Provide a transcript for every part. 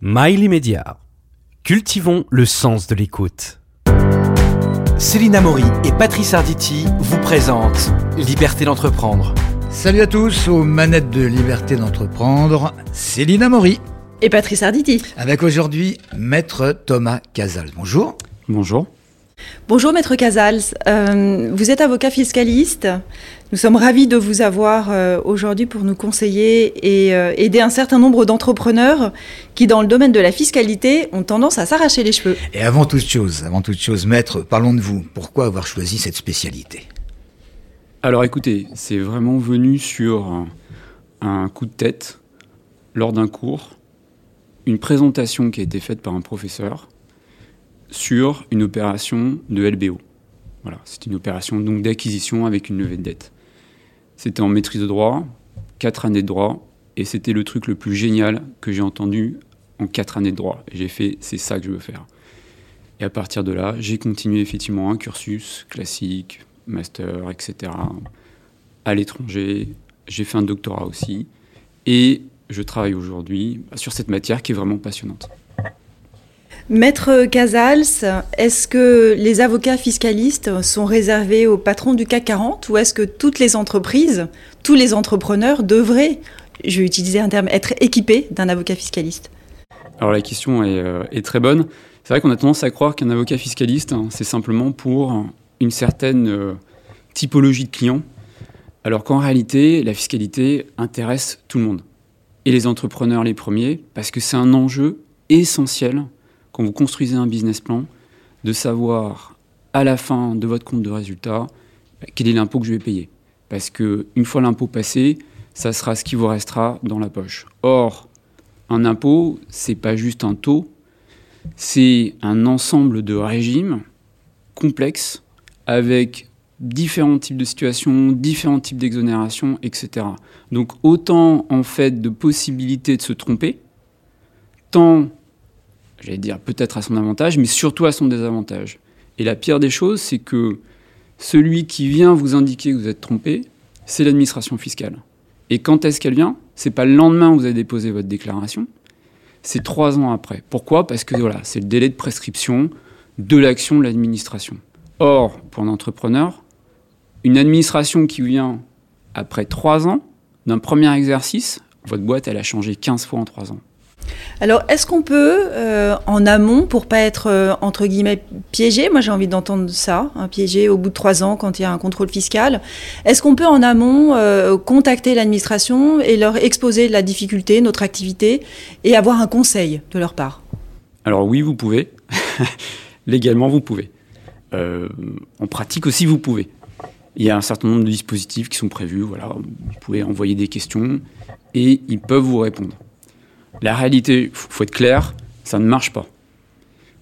Mail immédiat. Cultivons le sens de l'écoute. Céline Maury et Patrice Arditi vous présentent Liberté d'entreprendre. Salut à tous aux manettes de Liberté d'entreprendre, Céline Maury. Et Patrice Arditi. Avec aujourd'hui Maître Thomas Casals. Bonjour. Bonjour. Bonjour Maître Casals, euh, vous êtes avocat fiscaliste. Nous sommes ravis de vous avoir euh, aujourd'hui pour nous conseiller et euh, aider un certain nombre d'entrepreneurs qui, dans le domaine de la fiscalité, ont tendance à s'arracher les cheveux. Et avant toute chose, avant toute chose, Maître, parlons de vous. Pourquoi avoir choisi cette spécialité? Alors écoutez, c'est vraiment venu sur un, un coup de tête lors d'un cours, une présentation qui a été faite par un professeur sur une opération de LBO. Voilà, c'est une opération donc d'acquisition avec une levée de dette. C'était en maîtrise de droit, quatre années de droit, et c'était le truc le plus génial que j'ai entendu en quatre années de droit. J'ai fait, c'est ça que je veux faire. Et à partir de là, j'ai continué effectivement un cursus classique, master, etc. À l'étranger, j'ai fait un doctorat aussi, et je travaille aujourd'hui sur cette matière qui est vraiment passionnante. Maître Casals, est-ce que les avocats fiscalistes sont réservés aux patrons du CAC 40 ou est-ce que toutes les entreprises, tous les entrepreneurs devraient, je vais utiliser un terme, être équipés d'un avocat fiscaliste? Alors la question est, euh, est très bonne. C'est vrai qu'on a tendance à croire qu'un avocat fiscaliste, hein, c'est simplement pour une certaine euh, typologie de clients, alors qu'en réalité, la fiscalité intéresse tout le monde. Et les entrepreneurs les premiers, parce que c'est un enjeu essentiel quand vous construisez un business plan, de savoir à la fin de votre compte de résultat bah, quel est l'impôt que je vais payer. Parce que une fois l'impôt passé, ça sera ce qui vous restera dans la poche. Or, un impôt, c'est pas juste un taux, c'est un ensemble de régimes complexes avec différents types de situations, différents types d'exonérations, etc. Donc autant en fait de possibilités de se tromper, tant j'allais dire peut-être à son avantage, mais surtout à son désavantage. Et la pire des choses, c'est que celui qui vient vous indiquer que vous êtes trompé, c'est l'administration fiscale. Et quand est-ce qu'elle vient? C'est pas le lendemain où vous avez déposé votre déclaration, c'est trois ans après. Pourquoi? Parce que voilà, c'est le délai de prescription de l'action de l'administration. Or, pour un entrepreneur, une administration qui vient après trois ans d'un premier exercice, votre boîte, elle a changé 15 fois en trois ans. Alors, est-ce qu'on peut, euh, en amont, pour pas être euh, entre guillemets piégé, moi j'ai envie d'entendre ça, hein, piégé au bout de trois ans quand il y a un contrôle fiscal, est-ce qu'on peut en amont euh, contacter l'administration et leur exposer la difficulté, notre activité, et avoir un conseil de leur part? Alors oui, vous pouvez. Légalement, vous pouvez. en pratique aussi, vous pouvez. Il y a un certain nombre de dispositifs qui sont prévus. Vous pouvez envoyer des questions et ils peuvent vous répondre. La réalité, il faut être clair, ça ne marche pas.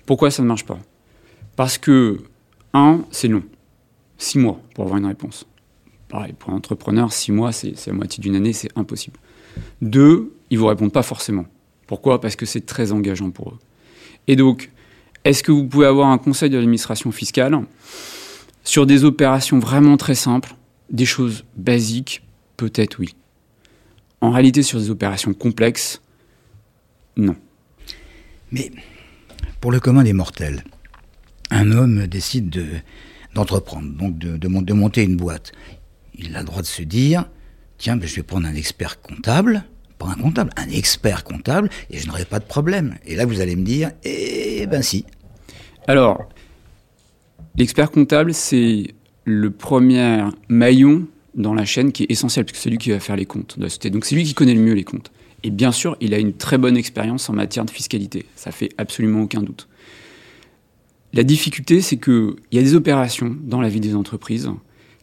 Pourquoi ça ne marche pas? Parce que, un, c'est long. Six mois pour avoir une réponse. Pareil, pour un entrepreneur, six mois, c'est la moitié d'une année, c'est impossible. Deux, ils ne vous répondent pas forcément. Pourquoi? Parce que c'est très engageant pour eux. Et donc, est-ce que vous pouvez avoir un conseil de l'administration fiscale sur des opérations vraiment très simples, des choses basiques? Peut-être oui. En réalité, sur des opérations complexes, non. Mais pour le commun des mortels, un homme décide de, d'entreprendre, donc de, de, monter une boîte. Il a le droit de se dire, tiens, ben, je vais prendre un expert comptable, pas un comptable, un expert comptable, et je n'aurai pas de problème. Et là, vous allez me dire, eh ben si. Alors, l'expert comptable, c'est le premier maillon dans la chaîne qui est essentiel, parce que c'est lui qui va faire les comptes de la société. Donc c'est lui qui connaît le mieux les comptes. Et bien sûr, il a une très bonne expérience en matière de fiscalité. Ça fait absolument aucun doute. La difficulté, c'est qu'il y a des opérations dans la vie des entreprises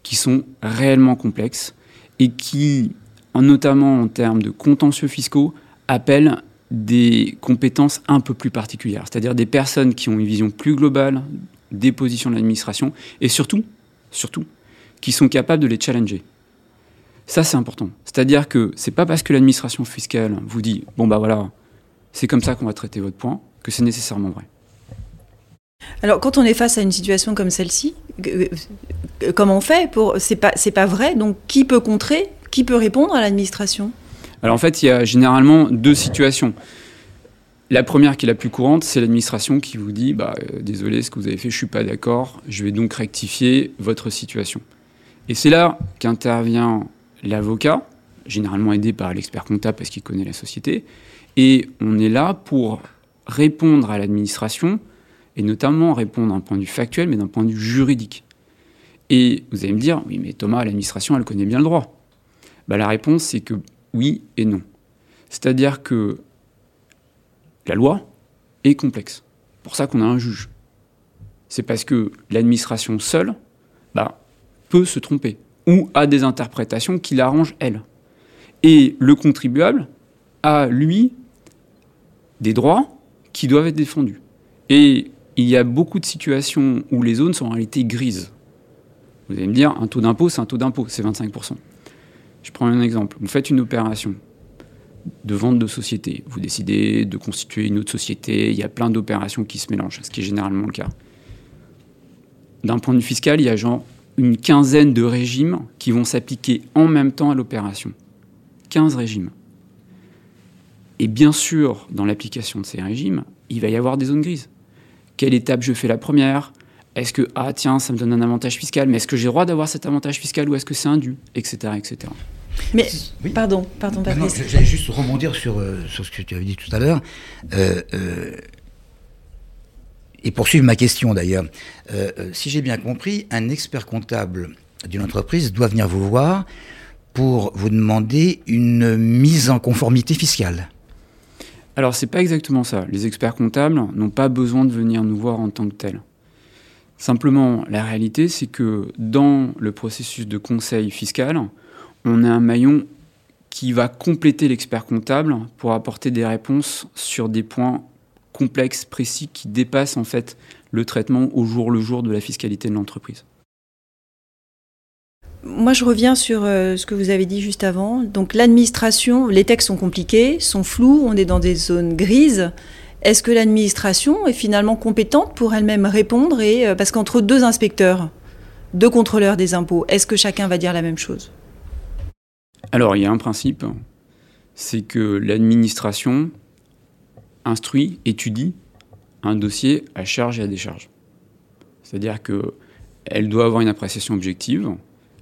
qui sont réellement complexes et qui, notamment en termes de contentieux fiscaux, appellent des compétences un peu plus particulières, c'est-à-dire des personnes qui ont une vision plus globale des positions de l'administration et surtout, surtout, qui sont capables de les challenger. Ça, c'est important. C'est-à-dire que c'est pas parce que l'administration fiscale vous dit bon bah voilà, c'est comme ça qu'on va traiter votre point que c'est nécessairement vrai. Alors, quand on est face à une situation comme celle-ci, comment on fait pour C'est pas c'est pas vrai. Donc, qui peut contrer Euh, Qui peut répondre à l'administration? Alors en fait, il y a généralement deux situations. La première qui est la plus courante, c'est l'administration qui vous dit bah, euh, désolé, ce que vous avez fait, je suis pas d'accord, je vais donc rectifier votre situation. Et c'est là qu'intervient l'avocat, généralement aidé par l'expert comptable parce qu'il connaît la société, et on est là pour répondre à l'administration, et notamment répondre d'un point de vue factuel, mais d'un point de vue juridique. Et vous allez me dire, oui, mais Thomas, l'administration, elle connaît bien le droit. Bah, la réponse, c'est que oui et non. C'est-à-dire que la loi est complexe. Pour ça qu'on a un juge. C'est parce que l'administration seule bah, peut se tromper ou a des interprétations qui l'arrangent elle. Et le contribuable a, lui, des droits qui doivent être défendus. Et il y a beaucoup de situations où les zones sont en réalité grises. Vous allez me dire, un taux d'impôt, c'est un taux d'impôt, c'est 25%. Je prends un exemple. Vous faites une opération de vente de société. Vous décidez de constituer une autre société. Il y a plein d'opérations qui se mélangent, ce qui est généralement le cas. D'un point de vue fiscal, il y a genre une quinzaine de régimes qui vont s'appliquer en même temps à l'opération. 15 régimes. Et bien sûr, dans l'application de ces régimes, il va y avoir des zones grises. Quelle étape je fais la première? Est-ce que, ah tiens, ça me donne un avantage fiscal, mais est-ce que j'ai le droit d'avoir cet avantage fiscal ou est-ce que c'est indu Etc. etc. Mais, pardon, pardon, Patrice. J'allais juste rebondir sur, euh, sur ce que tu avais dit tout à l'heure. Euh, euh, et poursuivre ma question d'ailleurs. si j'ai bien compris, un expert comptable d'une entreprise doit venir vous voir pour vous demander une mise en conformité fiscale. Alors, c'est pas exactement ça. Les experts comptables n'ont pas besoin de venir nous voir en tant que tels. Simplement, la réalité, c'est que dans le processus de conseil fiscal, on a un maillon qui va compléter l'expert comptable pour apporter des réponses sur des points complexes, précis, qui dépassent en fait le traitement au jour le jour de la fiscalité de l'entreprise. Moi, je reviens sur euh, ce que vous avez dit juste avant. Donc, l'administration, les textes sont compliqués, sont flous, on est dans des zones grises. Est-ce que l'administration est finalement compétente pour elle-même répondre et, euh, Parce qu'entre deux inspecteurs, deux contrôleurs des impôts, est-ce que chacun va dire la même chose? Alors, il y a un principe, c'est que l'administration instruit, étudie un dossier à charge et à décharge. C'est-à-dire qu'elle doit avoir une appréciation objective,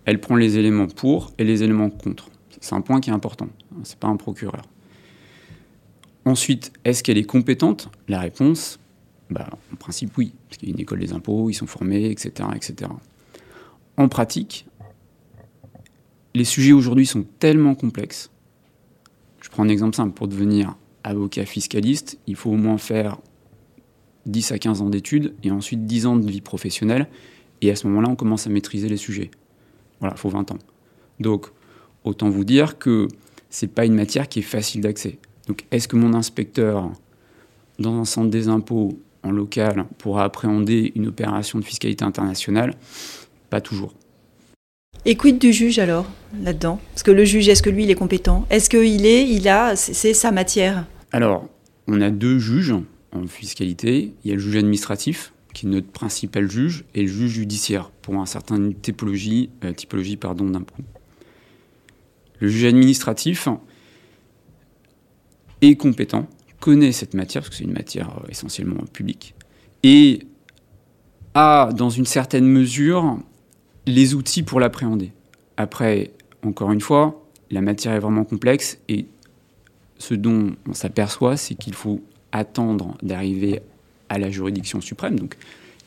elle prend les éléments pour et les éléments contre. C'est un point qui est important. C'est pas un procureur. Ensuite, est-ce qu'elle est compétente? La réponse, bah, en principe oui, parce qu'il y a une école des impôts, ils sont formés, etc., etc. En pratique, les sujets aujourd'hui sont tellement complexes. Je prends un exemple simple. Pour devenir avocat fiscaliste, il faut au moins faire 10 à 15 ans d'études et ensuite 10 ans de vie professionnelle. Et à ce moment-là, on commence à maîtriser les sujets. Voilà, il faut 20 ans. Donc, autant vous dire que ce n'est pas une matière qui est facile d'accès. Donc, est-ce que mon inspecteur, dans un centre des impôts en local, pourra appréhender une opération de fiscalité internationale? Pas toujours. Et quid du juge alors, là-dedans? Parce que le juge, est-ce que lui, il est compétent? Est-ce qu'il est, il a, c'est sa matière? Alors, on a deux juges en fiscalité. Il y a le juge administratif, qui est notre principal juge, et le juge judiciaire pour un certain typologie, euh, typologie. Le juge administratif est compétent, connaît cette matière, parce que c'est une matière euh, essentiellement publique, et a, dans une certaine mesure, les outils pour l'appréhender. Après, encore une fois, la matière est vraiment complexe, et ce dont on s'aperçoit, c'est qu'il faut attendre d'arriver à la juridiction suprême, donc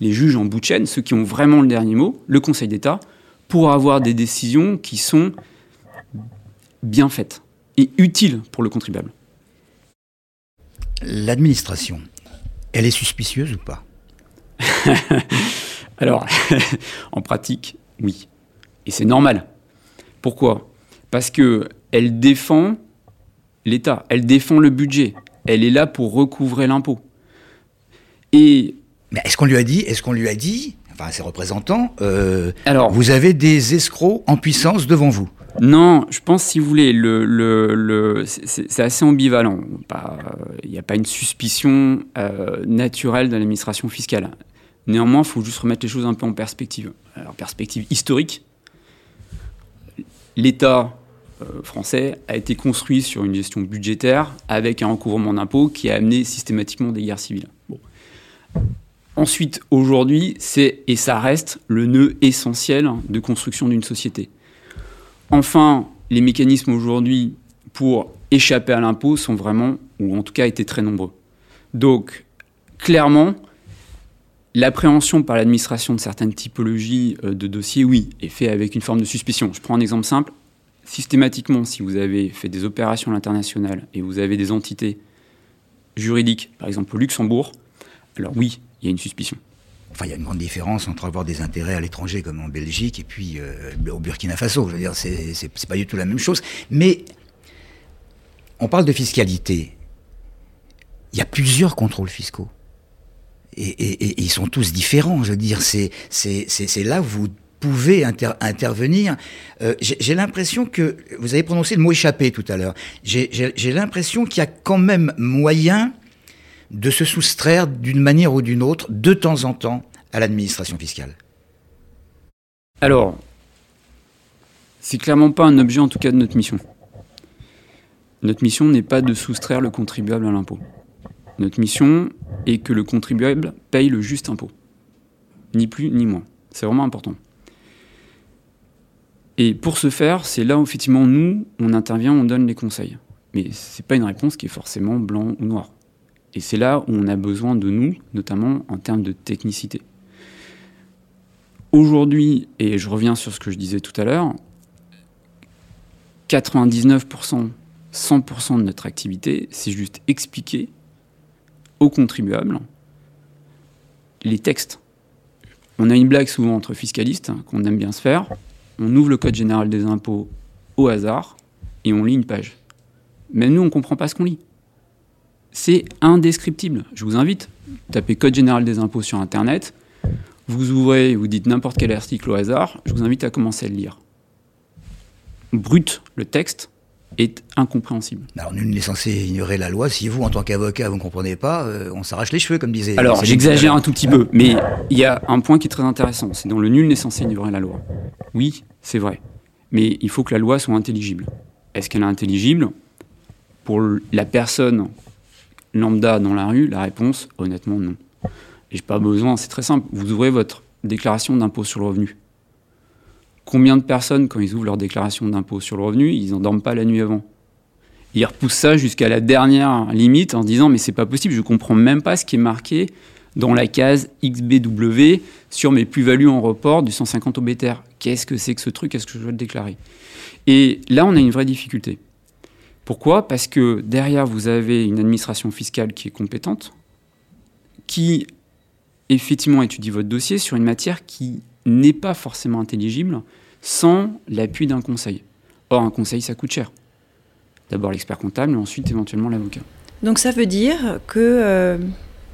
les juges en bout de chaîne, ceux qui ont vraiment le dernier mot, le Conseil d'État, pour avoir des décisions qui sont bien faites et utiles pour le contribuable. L'administration, elle est suspicieuse ou pas? Alors, en pratique, oui. Et c'est normal. Pourquoi? Parce que elle défend l'État, elle défend le budget, elle est là pour recouvrer l'impôt. Et mais est-ce qu'on lui a dit, est-ce qu'on lui a dit, enfin ses représentants, euh, alors vous avez des escrocs en puissance devant vous? Non, je pense si vous voulez, le, le, c'est assez ambivalent. Il n'y a pas une suspicion euh, naturelle de l'administration fiscale. Néanmoins, il faut juste remettre les choses un peu en perspective. Alors, perspective historique, l'État français a été construit sur une gestion budgétaire avec un recouvrement d'impôts qui a amené systématiquement des guerres civiles. Ensuite, aujourd'hui, c'est et ça reste le nœud essentiel de construction d'une société. Enfin, les mécanismes aujourd'hui pour échapper à l'impôt sont vraiment, ou en tout cas, étaient très nombreux. Donc, clairement, l'appréhension par l'administration de certaines typologies euh, de dossiers, oui, est fait avec une forme de suspicion. Je prends un exemple simple. Systématiquement, si vous avez fait des opérations à l'international et vous avez des entités juridiques, par exemple au Luxembourg, alors oui, il y a une suspicion. Enfin, il y a une grande différence entre avoir des intérêts à l'étranger comme en Belgique et puis euh, au Burkina Faso. Je veux dire, c'est pas du tout la même chose. Mais on parle de fiscalité. Il y a plusieurs contrôles fiscaux. Et, ils sont tous différents. Je veux dire, c'est là où vous pouvez intervenir. Euh, j'ai l'impression que vous avez prononcé le mot échappé tout à l'heure. J'ai l'impression qu'il y a quand même moyen de se soustraire d'une manière ou d'une autre, de temps en temps, à l'administration fiscale Alors, c'est clairement pas un objet en tout cas de notre mission. Notre mission n'est pas de soustraire le contribuable à l'impôt. Notre mission est que le contribuable paye le juste impôt. Ni plus ni moins. C'est vraiment important. Et pour ce faire, c'est là où effectivement nous, on intervient, on donne les conseils. Mais ce n'est pas une réponse qui est forcément blanc ou noir. Et c'est là où on a besoin de nous, notamment en termes de technicité. Aujourd'hui, et je reviens sur ce que je disais tout à l'heure, 99%, 100% de notre activité, c'est juste expliquer aux contribuables les textes. On a une blague souvent entre fiscalistes hein, qu'on aime bien se faire. On ouvre le code général des impôts au hasard et on lit une page. Mais nous, on ne comprend pas ce qu'on lit c'est indescriptible. Je vous invite, tapez Code général des impôts sur Internet, vous ouvrez, vous dites n'importe quel article au hasard, je vous invite à commencer à le lire. Brut, le texte est incompréhensible. Alors nul n'est censé ignorer la loi. Si vous, en tant qu'avocat, vous ne comprenez pas, euh, on s'arrache les cheveux, comme disait. Alors j'exagère un tout petit peu, mais il y a un point qui est très intéressant. C'est dans le nul n'est censé ignorer la loi. Oui, c'est vrai, mais il faut que la loi soit intelligible. Est-ce qu'elle est intelligible? Pour la personne lambda dans la rue La réponse, honnêtement, non. Et j'ai pas besoin, c'est très simple. Vous ouvrez votre déclaration d'impôt sur le revenu. Combien de personnes, quand ils ouvrent leur déclaration d'impôt sur le revenu, ils n'endorment pas la nuit avant Ils repoussent ça jusqu'à la dernière limite en disant mais c'est pas possible, je comprends même pas ce qui est marqué dans la case XBW sur mes plus-values en report du 150 OBTR. Qu'est-ce que c'est que ce truc? Est-ce que je dois le déclarer? Et là, on a une vraie difficulté. Pourquoi? Parce que derrière, vous avez une administration fiscale qui est compétente, qui effectivement étudie votre dossier sur une matière qui n'est pas forcément intelligible sans l'appui d'un conseil. Or, un conseil, ça coûte cher. D'abord l'expert comptable, mais ensuite éventuellement l'avocat. Donc ça veut dire que euh,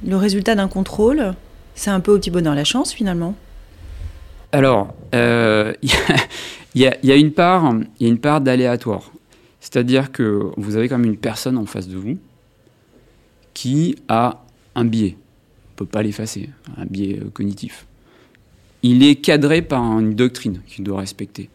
le résultat d'un contrôle, c'est un peu au petit bonheur la chance finalement Alors, euh, il y, a une part, y a une part d'aléatoire. C'est-à-dire que vous avez quand même une personne en face de vous qui a un biais. On ne peut pas l'effacer, un biais cognitif. Il est cadré par une doctrine qu'il doit respecter.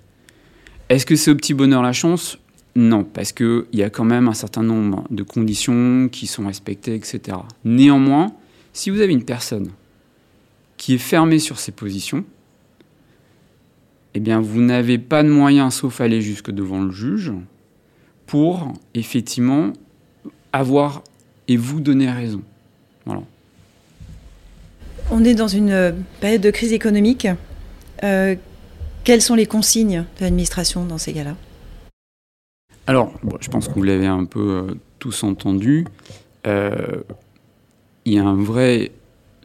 Est-ce que c'est au petit bonheur la chance? Non, parce qu'il y a quand même un certain nombre de conditions qui sont respectées, etc. Néanmoins, si vous avez une personne qui est fermée sur ses positions, eh bien, vous n'avez pas de moyen, sauf aller jusque devant le juge, pour effectivement avoir et vous donner raison. Voilà. On est dans une euh, période de crise économique. Euh, quelles sont les consignes de l'administration dans ces cas-là Alors, je pense que vous l'avez un peu euh, tous entendu. il y a un vrai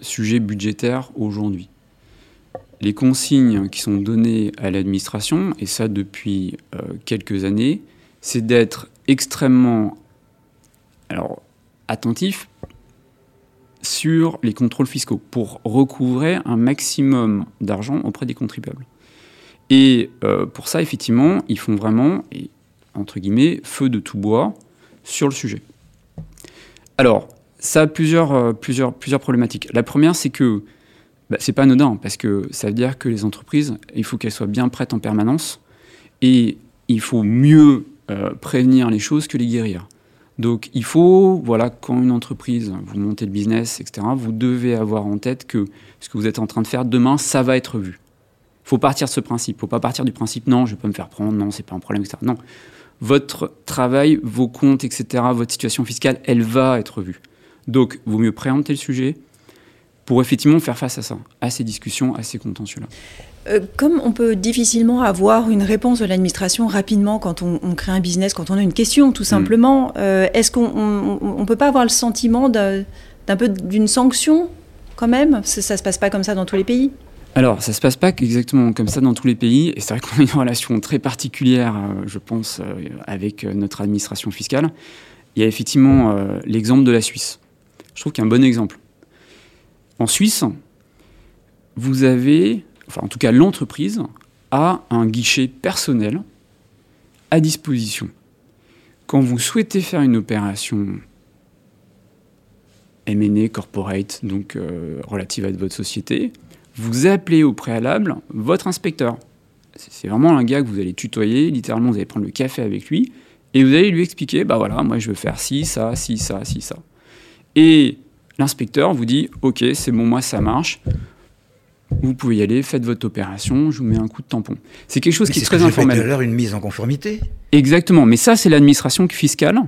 sujet budgétaire aujourd'hui. Les consignes qui sont données à l'administration, et ça depuis quelques années, c'est d'être extrêmement alors, attentif sur les contrôles fiscaux pour recouvrer un maximum d'argent auprès des contribuables. Et euh, pour ça, effectivement, ils font vraiment, entre guillemets, feu de tout bois sur le sujet. Alors, ça a plusieurs, euh, plusieurs problématiques. La première, c'est que bah, c'est pas anodin, parce que ça veut dire que les entreprises, il faut qu'elles soient bien prêtes en permanence, et il faut mieux euh, prévenir les choses que les guérir. Donc il faut, voilà, quand une entreprise, vous montez le business, etc., vous devez avoir en tête que ce que vous êtes en train de faire demain, ça va être vu. Il faut partir de ce principe. Il ne faut pas partir du principe non, je peux me faire prendre, non, c'est pas un problème, etc. Non. Votre travail, vos comptes, etc., votre situation fiscale, elle va être vue. Donc, vaut mieux préempter le sujet pour effectivement faire face à ça, à ces discussions, à ces contentieux-là. Euh, comme on peut difficilement avoir une réponse de l'administration rapidement quand on, crée un business, quand on a une question, tout mm. simplement, euh, est-ce qu'on ne peut pas avoir le sentiment d'un peu d'une sanction quand même? Ça ne se passe pas comme ça dans tous les pays? Alors, ça se passe pas exactement comme ça dans tous les pays, et c'est vrai qu'on a une relation très particulière, euh, je pense, avec notre administration fiscale. Il y a effectivement l'exemple de la Suisse. Je trouve qu'il y a un bon exemple. En Suisse, vous avez enfin en tout cas l'entreprise, a un guichet personnel à disposition. Quand vous souhaitez faire une opération M&A corporate, donc euh, relative à votre société, vous appelez au préalable votre inspecteur. C'est vraiment un gars que vous allez tutoyer, littéralement vous allez prendre le café avec lui, et vous allez lui expliquer, bah voilà, moi je veux faire ci, ça, ci, ça, ci, ça. Et l'inspecteur vous dit, ok, c'est bon, moi ça marche, vous pouvez y aller, faites votre opération, je vous mets un coup de tampon. C'est quelque chose qui est, très informel. C'est l'heure une mise en conformité. Exactement, mais ça c'est l'administration fiscale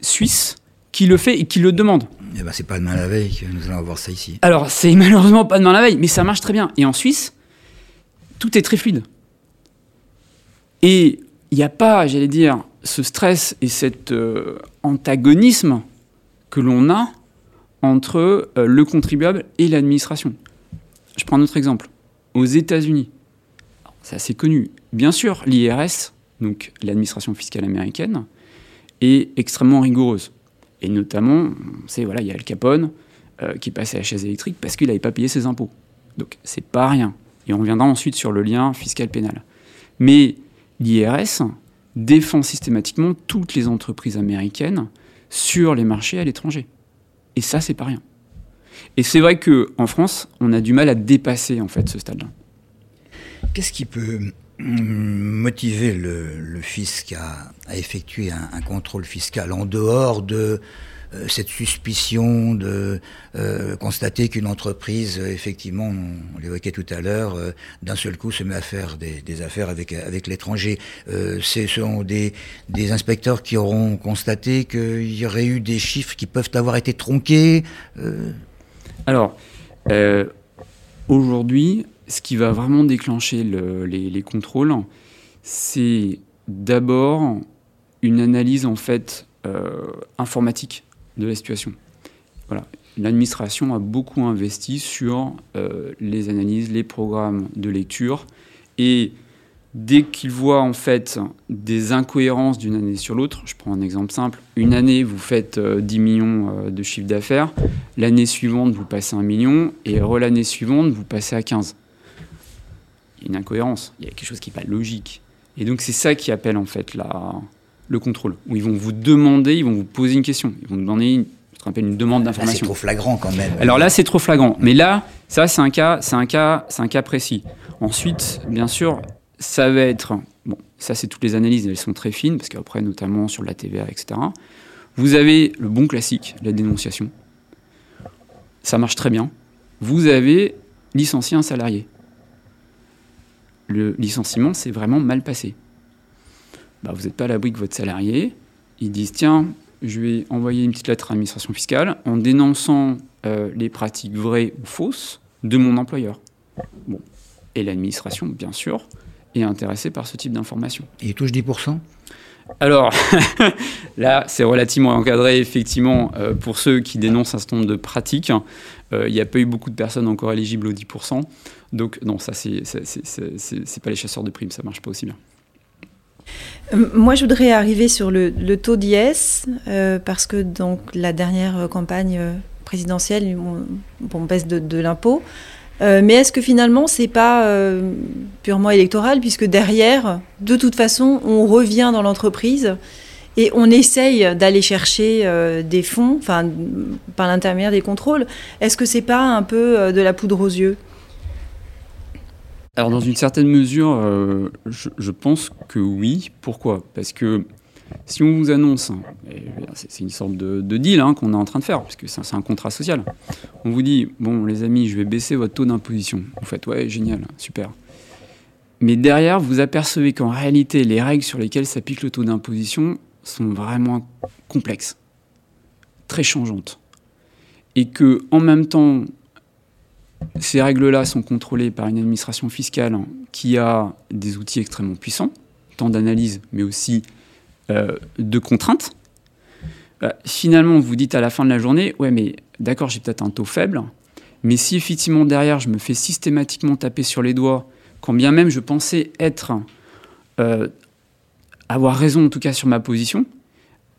suisse qui le fait et qui le demande. Eh ben, c'est pas demain la veille que nous allons voir ça ici. Alors c'est malheureusement pas demain la veille, mais ça marche très bien. Et en Suisse, tout est très fluide. Et il n'y a pas, j'allais dire, ce stress et cet euh, antagonisme que l'on a entre euh, le contribuable et l'administration. Je prends un autre exemple. Aux États-Unis, c'est assez connu. Bien sûr, l'IRS, donc l'administration fiscale américaine, est extrêmement rigoureuse. Et notamment, voilà, il y a Al Capone euh, qui passait à la chaise électrique parce qu'il n'avait pas payé ses impôts. Donc c'est pas rien. Et on reviendra ensuite sur le lien fiscal pénal. Mais l'IRS défend systématiquement toutes les entreprises américaines sur les marchés à l'étranger. Et ça, c'est pas rien. Et c'est vrai qu'en France, on a du mal à dépasser en fait ce stade-là. Qu'est-ce qui peut hum, motiver le, fisc à, effectuer un, contrôle fiscal en dehors de euh, cette suspicion de euh, constater qu'une entreprise, effectivement, on, l'évoquait tout à l'heure, euh, d'un seul coup se met à faire des, affaires avec, avec l'étranger. ce sont des, inspecteurs qui auront constaté qu'il y aurait eu des chiffres qui peuvent avoir été tronqués. Alors, euh, aujourd'hui, ce qui va vraiment déclencher les, contrôles, c'est d'abord une analyse en fait euh, informatique de la situation. Voilà. L'administration a beaucoup investi sur euh, les analyses, les programmes de lecture et dès qu'ils voient en fait des incohérences d'une année sur l'autre, je prends un exemple simple, une année vous faites 10 euh, millions euh, de chiffre d'affaires, l'année suivante vous passez un million et l'année suivante vous passez à 15. Il y a une incohérence, il y a quelque chose qui n'est pas logique. Et donc c'est ça qui appelle en fait la, le contrôle, où ils vont vous demander, ils vont vous poser une question, ils vont vous donner une, une demande d'information. C'est trop flagrant quand même. Alors là, c'est trop flagrant. Mais là, ça, c'est un cas, c'est un cas, c'est un cas précis. Ensuite, bien sûr, ça va être, bon, ça c'est toutes les analyses, elles sont très fines, parce qu'après, notamment sur la TVA, etc. Vous avez le bon classique, la dénonciation. Ça marche très bien. Vous avez licencié un salarié. Le licenciement s'est vraiment mal passé. Bah, vous n'êtes pas à l'abri que votre salarié, ils disent tiens, je vais envoyer une petite lettre à l'administration fiscale en dénonçant euh, les pratiques vraies ou fausses de mon employeur. Bon. Et l'administration, bien sûr, est intéressé par ce type d'information. Il touche 10% alors, là, c'est relativement encadré, effectivement, euh, pour ceux qui dénoncent un certain nombre de pratiques. Euh, il n'y a pas eu beaucoup de personnes encore éligibles aux 10%. Donc, non, ça, c'est pas les chasseurs de primes, ça marche pas aussi bien. Euh, moi, je voudrais arriver sur le, taux d'IS, parce que donc, la dernière campagne présidentielle, on, baisse de l'impôt. Euh, mais est-ce que finalement, c'est pas euh, purement électoral, puisque derrière, de toute façon, on revient dans l'entreprise et on essaye d'aller chercher euh, des fonds, par l'intermédiaire des contrôles. Est-ce que c'est pas un peu de la poudre aux yeux? Alors, dans une certaine mesure, je, pense que oui. Pourquoi? Parce que Si on vous annonce, c'est une sorte de, deal hein, qu'on est en train de faire, puisque c'est un contrat social. On vous dit, bon les amis, je vais baisser votre taux d'imposition. Vous faites, ouais, génial, super. Mais derrière, vous apercevez qu'en réalité, les règles sur lesquelles s'applique le taux d'imposition sont vraiment complexes, très changeantes. Et que, en même temps, ces règles-là sont contrôlées par une administration fiscale qui a des outils extrêmement puissants, tant d'analyse, mais aussi de contraintes. Bah, finalement, vous dites à la fin de la journée, ouais, mais d'accord, j'ai peut-être un taux faible, mais si effectivement derrière, je me fais systématiquement taper sur les doigts, quand bien même je pensais être, euh, avoir raison en tout cas sur ma position,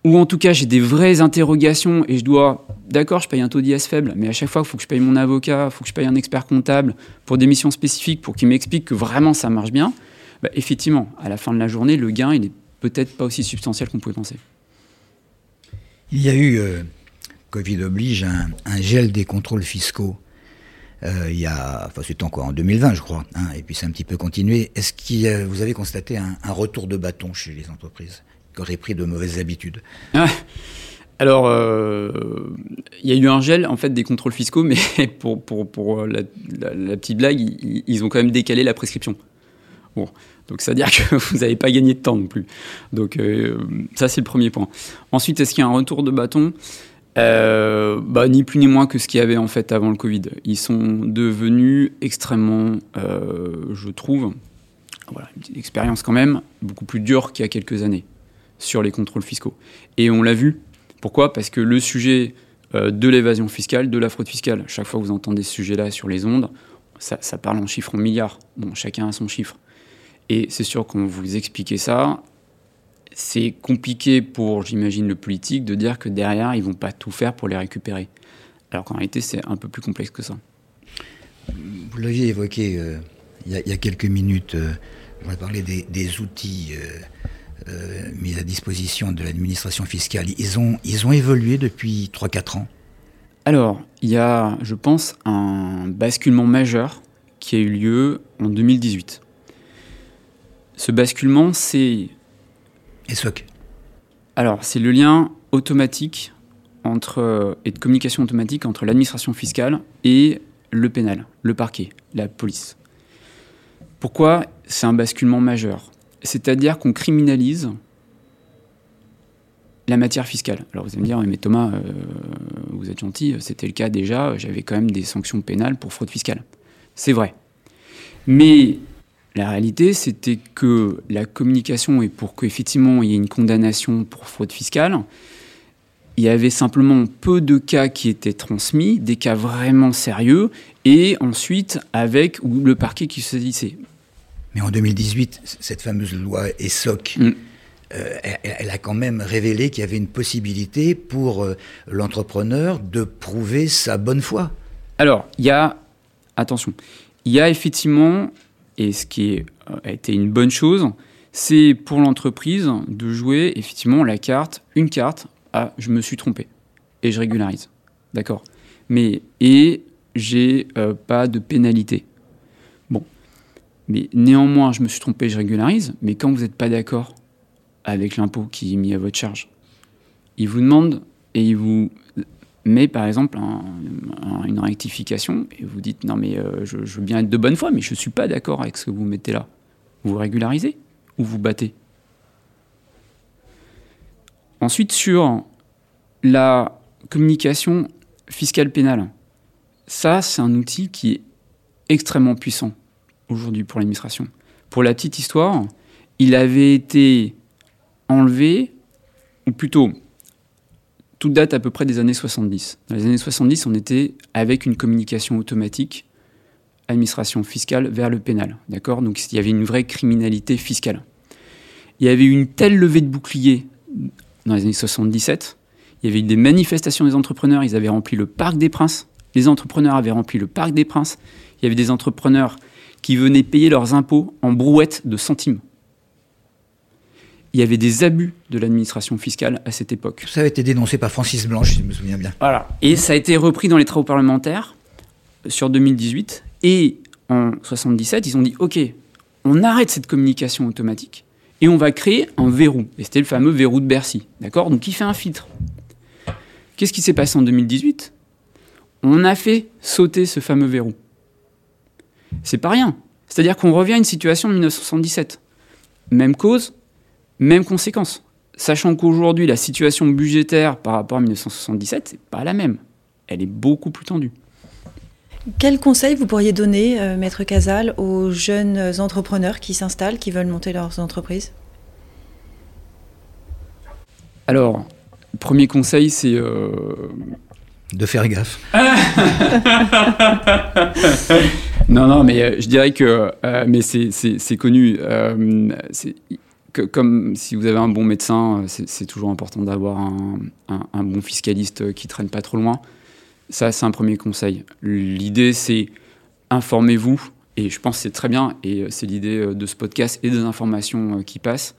ou en tout cas j'ai des vraies interrogations et je dois, d'accord, je paye un taux d'IS faible, mais à chaque fois il faut que je paye mon avocat, il faut que je paye un expert comptable pour des missions spécifiques pour qu'il m'explique que vraiment ça marche bien, bah, effectivement, à la fin de la journée, le gain il n'est peut-être pas aussi substantiel qu'on pouvait penser. Il y a eu, euh, Covid oblige, un, gel des contrôles fiscaux. Euh, il y a, enfin c'était encore en 2020 je crois, hein, et puis c'est un petit peu continué. Est-ce que vous avez constaté un, retour de bâton chez les entreprises qui auraient pris de mauvaises habitudes? Ah, Alors, euh, il y a eu un gel en fait des contrôles fiscaux, mais pour, pour, pour la, petite blague, ils, ont quand même décalé la prescription. Bon, donc ça veut dire que vous n'avez pas gagné de temps non plus. Donc euh, ça c'est le premier point. Ensuite, est-ce qu'il y a un retour de bâton? Euh, bah, ni plus ni moins que ce qu'il y avait en fait avant le Covid. Ils sont devenus extrêmement, euh, je trouve, voilà, une expérience quand même, beaucoup plus dure qu'il y a quelques années sur les contrôles fiscaux. Et on l'a vu. Pourquoi? Parce que le sujet de l'évasion fiscale, de la fraude fiscale, chaque fois que vous entendez ce sujet-là sur les ondes, ça parle en chiffres en milliards. Bon, chacun a son chiffre. Et c'est sûr, quand vous expliquez ça, c'est compliqué pour, j'imagine, le politique de dire que derrière, ils vont pas tout faire pour les récupérer. Alors qu'en réalité, c'est un peu plus complexe que ça. Vous l'aviez évoqué euh, il, y a, quelques minutes, euh, on va parler des, outils euh, mis à disposition de l'administration fiscale. Ils ont, ils ont évolué depuis 3-4 ans Alors, il y a, je pense, un basculement majeur qui a eu lieu en 2018. Ce basculement, c'est. ESOC. Alors, c'est le lien automatique entre, et de communication automatique entre l'administration fiscale et le pénal, le parquet, la police. Pourquoi c'est un basculement majeur? C'est-à-dire qu'on criminalise la matière fiscale. Alors vous allez me dire, mais Thomas, euh, vous êtes gentil, c'était le cas déjà, j'avais quand même des sanctions pénales pour fraude fiscale. C'est vrai. Mais la réalité, c'était que la communication, et pour qu'effectivement il y ait une condamnation pour fraude fiscale, il y avait simplement peu de cas qui étaient transmis, des cas vraiment sérieux, et ensuite avec le parquet qui se saisissait. Mais en 2018, cette fameuse loi ESSOC, mm. euh, elle, a quand même révélé qu'il y avait une possibilité pour euh, l'entrepreneur de prouver sa bonne foi. Alors, il y a, attention, il y a effectivement et ce qui euh, a été une bonne chose, c'est pour l'entreprise de jouer effectivement la carte, une carte, ah, je me suis trompé et je régularise. D'accord? Mais, et j'ai euh, pas de pénalité. Bon. Mais néanmoins, je me suis trompé, je régularise, mais quand vous n'êtes pas d'accord avec l'impôt qui est mis à votre charge, il vous demande et il vous mais par exemple une rectification et vous dites non mais euh, je, veux bien être de bonne foi mais je ne suis pas d'accord avec ce que vous mettez là. Vous régularisez ou vous battez? Ensuite sur la communication fiscale pénale, ça c'est un outil qui est extrêmement puissant aujourd'hui pour l'administration. Pour la petite histoire, il avait été enlevé, ou plutôt toute date à peu près des années 70. Dans les années 70, on était avec une communication automatique administration fiscale vers le pénal. D'accord? Donc il y avait une vraie criminalité fiscale. Il y avait eu une telle levée de boucliers dans les années 77. Il y avait eu des manifestations des entrepreneurs. Ils avaient rempli le Parc des Princes. Les entrepreneurs avaient rempli le Parc des Princes. Il y avait des entrepreneurs qui venaient payer leurs impôts en brouettes de centimes il y avait des abus de l'administration fiscale à cette époque. Ça a été dénoncé par Francis Blanche, si je me souviens bien. Voilà. Et ça a été repris dans les travaux parlementaires sur 2018. Et en 77, ils ont dit OK, on arrête cette communication automatique Et on va créer un verrou. Et c'était le fameux verrou de Bercy. D'accord? Donc il fait un filtre. Qu'est-ce qui s'est passé en 2018 On a fait sauter ce fameux verrou. C'est pas rien. C'est-à-dire qu'on revient à une situation de 1977. Même cause, même conséquence. Sachant qu'aujourd'hui, la situation budgétaire par rapport à 1977, c'est pas la même. Elle est beaucoup plus tendue. Quel conseil vous pourriez donner, euh, Maître Casal, aux jeunes entrepreneurs qui s'installent, qui veulent monter leurs entreprises? Alors, premier conseil, c'est... Euh, de faire gaffe. non, non, mais euh, je dirais que... mais c'est connu. Comme si vous avez un bon médecin, c'est toujours important d'avoir un, bon fiscaliste qui traîne pas trop loin. Ça, c'est un premier conseil. L'idée, c'est informez-vous, et je pense que c'est très bien, et c'est l'idée euh, de ce podcast et des informations euh, qui passent.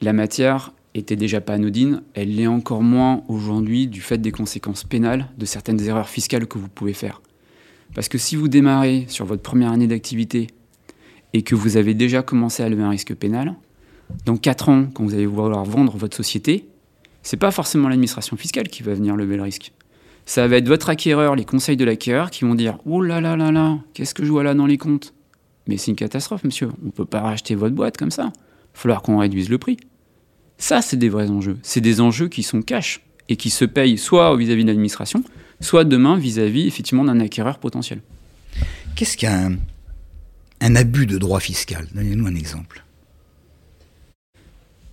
La matière était déjà pas anodine, elle l'est encore moins aujourd'hui du fait des conséquences pénales de certaines erreurs fiscales que vous pouvez faire. Parce que si vous démarrez sur votre première année d'activité et que vous avez déjà commencé à lever un risque pénal, dans 4 ans, quand vous allez vouloir vendre votre société, c'est pas forcément l'administration fiscale qui va venir lever le risque ça va être votre acquéreur, les conseils de l'acquéreur qui vont dire Oh là là là là, qu'est-ce que je vois là dans les comptes? Mais c'est une catastrophe, monsieur. On ne peut pas racheter votre boîte comme ça. Il va falloir qu'on réduise le prix. Ça, c'est des vrais enjeux. C'est des enjeux qui sont cash et qui se payent soit vis-à-vis de l'administration, soit demain vis-à-vis effectivement d'un acquéreur potentiel. Qu'est-ce qu'un un abus de droit fiscal? Donnez-nous un exemple.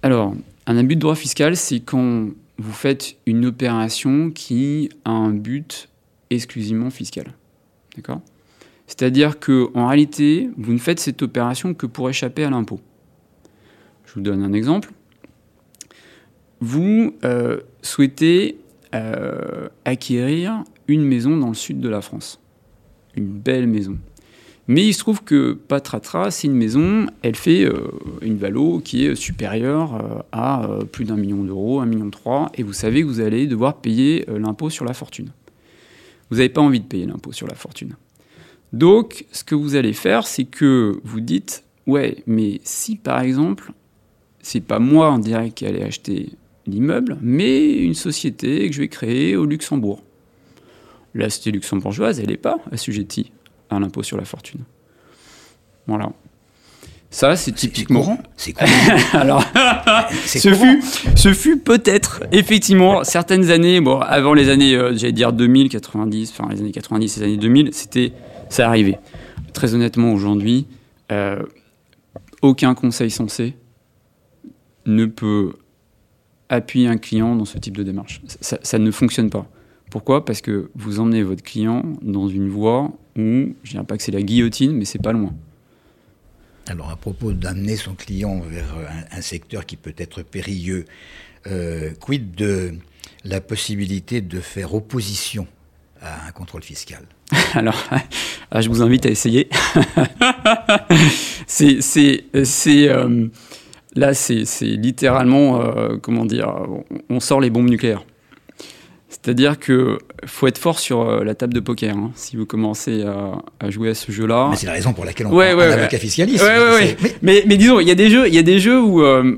Alors, un abus de droit fiscal, c'est quand vous faites une opération qui a un but exclusivement fiscal. D'accord? C'est-à-dire que en réalité, vous ne faites cette opération que pour échapper à l'impôt. Je vous donne un exemple. Vous euh, souhaitez euh, acquérir une maison dans le sud de la France. Une belle maison. Mais il se trouve que Patratra, c'est une maison, elle fait euh, une valo qui est supérieure euh, à euh, plus d'un million d'euros, un million trois, et vous savez que vous allez devoir payer l'impôt sur la fortune. Vous n'avez pas envie de payer l'impôt sur la fortune. Donc, ce que vous allez faire, c'est que vous dites, ouais, mais si par exemple, c'est pas moi en direct qui allais acheter l'immeuble, mais une société que je vais créer au Luxembourg. La société luxembourgeoise, elle n'est pas assujettie à l'impôt sur la fortune. Voilà. Ça, c'est typiquement. C'est courant. Alors, ce, Fut, ce fut peut-être, effectivement, certaines années, bon, avant les années, euh, j'allais dire 2000, 90, enfin les années 90 et les années 2000, c'était, ça arrivait. Très honnêtement, aujourd'hui, euh, aucun conseil sensé ne peut appuyer un client dans ce type de démarche. ça ne fonctionne pas. Pourquoi? Parce que vous emmenez votre client dans une voie où, je ne dirais pas que c'est la guillotine, mais c'est pas loin. Alors à propos d'amener son client vers un, secteur qui peut être périlleux, euh, quid de la possibilité de faire opposition à un contrôle fiscal? Alors, ah, je vous invite à essayer. c'est, euh, là, c'est, littéralement, euh, comment dire, on sort les bombes nucléaires. C'est-à-dire que faut être fort sur euh, la table de poker hein, si vous commencez à, jouer à ce jeu-là. Mais c'est la raison pour laquelle on ouais, prend ouais, un avocat fiscaliste. Mais... Mais, disons, il y a des jeux, il y a des jeux où, euh,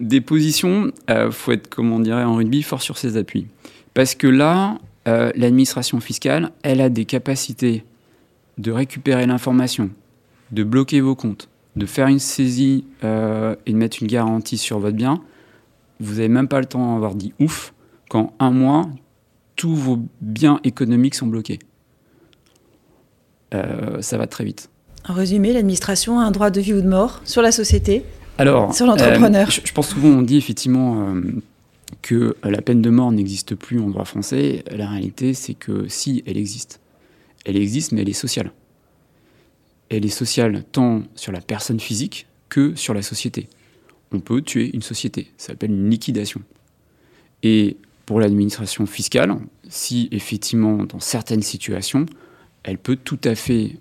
des positions, euh, faut être, comme on dirait en rugby, fort sur ses appuis. Parce que là, euh, l'administration fiscale, elle a des capacités de récupérer l'information, de bloquer vos comptes, de faire une saisie et de mettre une garantie sur votre bien. Vous n'avez même pas le temps d'avoir dit ouf qu'en un mois, tous vos biens économiques sont bloqués. Euh, ça va très vite. En résumé, l'administration a un droit de vie ou de mort sur la société, Alors, sur l'entrepreneur. Euh, je, pense souvent, on dit effectivement euh, que la peine de mort n'existe plus en droit français. La réalité, c'est que si, elle existe. Elle existe, mais elle est sociale. Elle est sociale tant sur la personne physique que sur la société. On peut tuer une société. Ça s'appelle une liquidation. Et pour l'administration fiscale, si effectivement, dans certaines situations, elle peut tout à fait,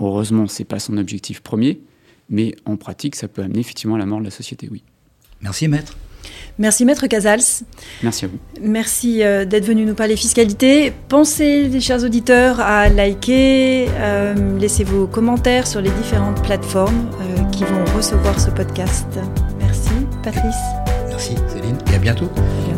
heureusement, ce n'est pas son objectif premier, mais en pratique, ça peut amener effectivement à la mort de la société, oui. Merci, maître. Merci Maître Casals. Merci à vous. Merci euh, d'être venu nous parler fiscalité. Pensez, les chers auditeurs, à liker, euh, laissez vos commentaires sur les différentes plateformes euh, qui vont recevoir ce podcast. Merci Patrice. Merci Céline et à bientôt. À bientôt.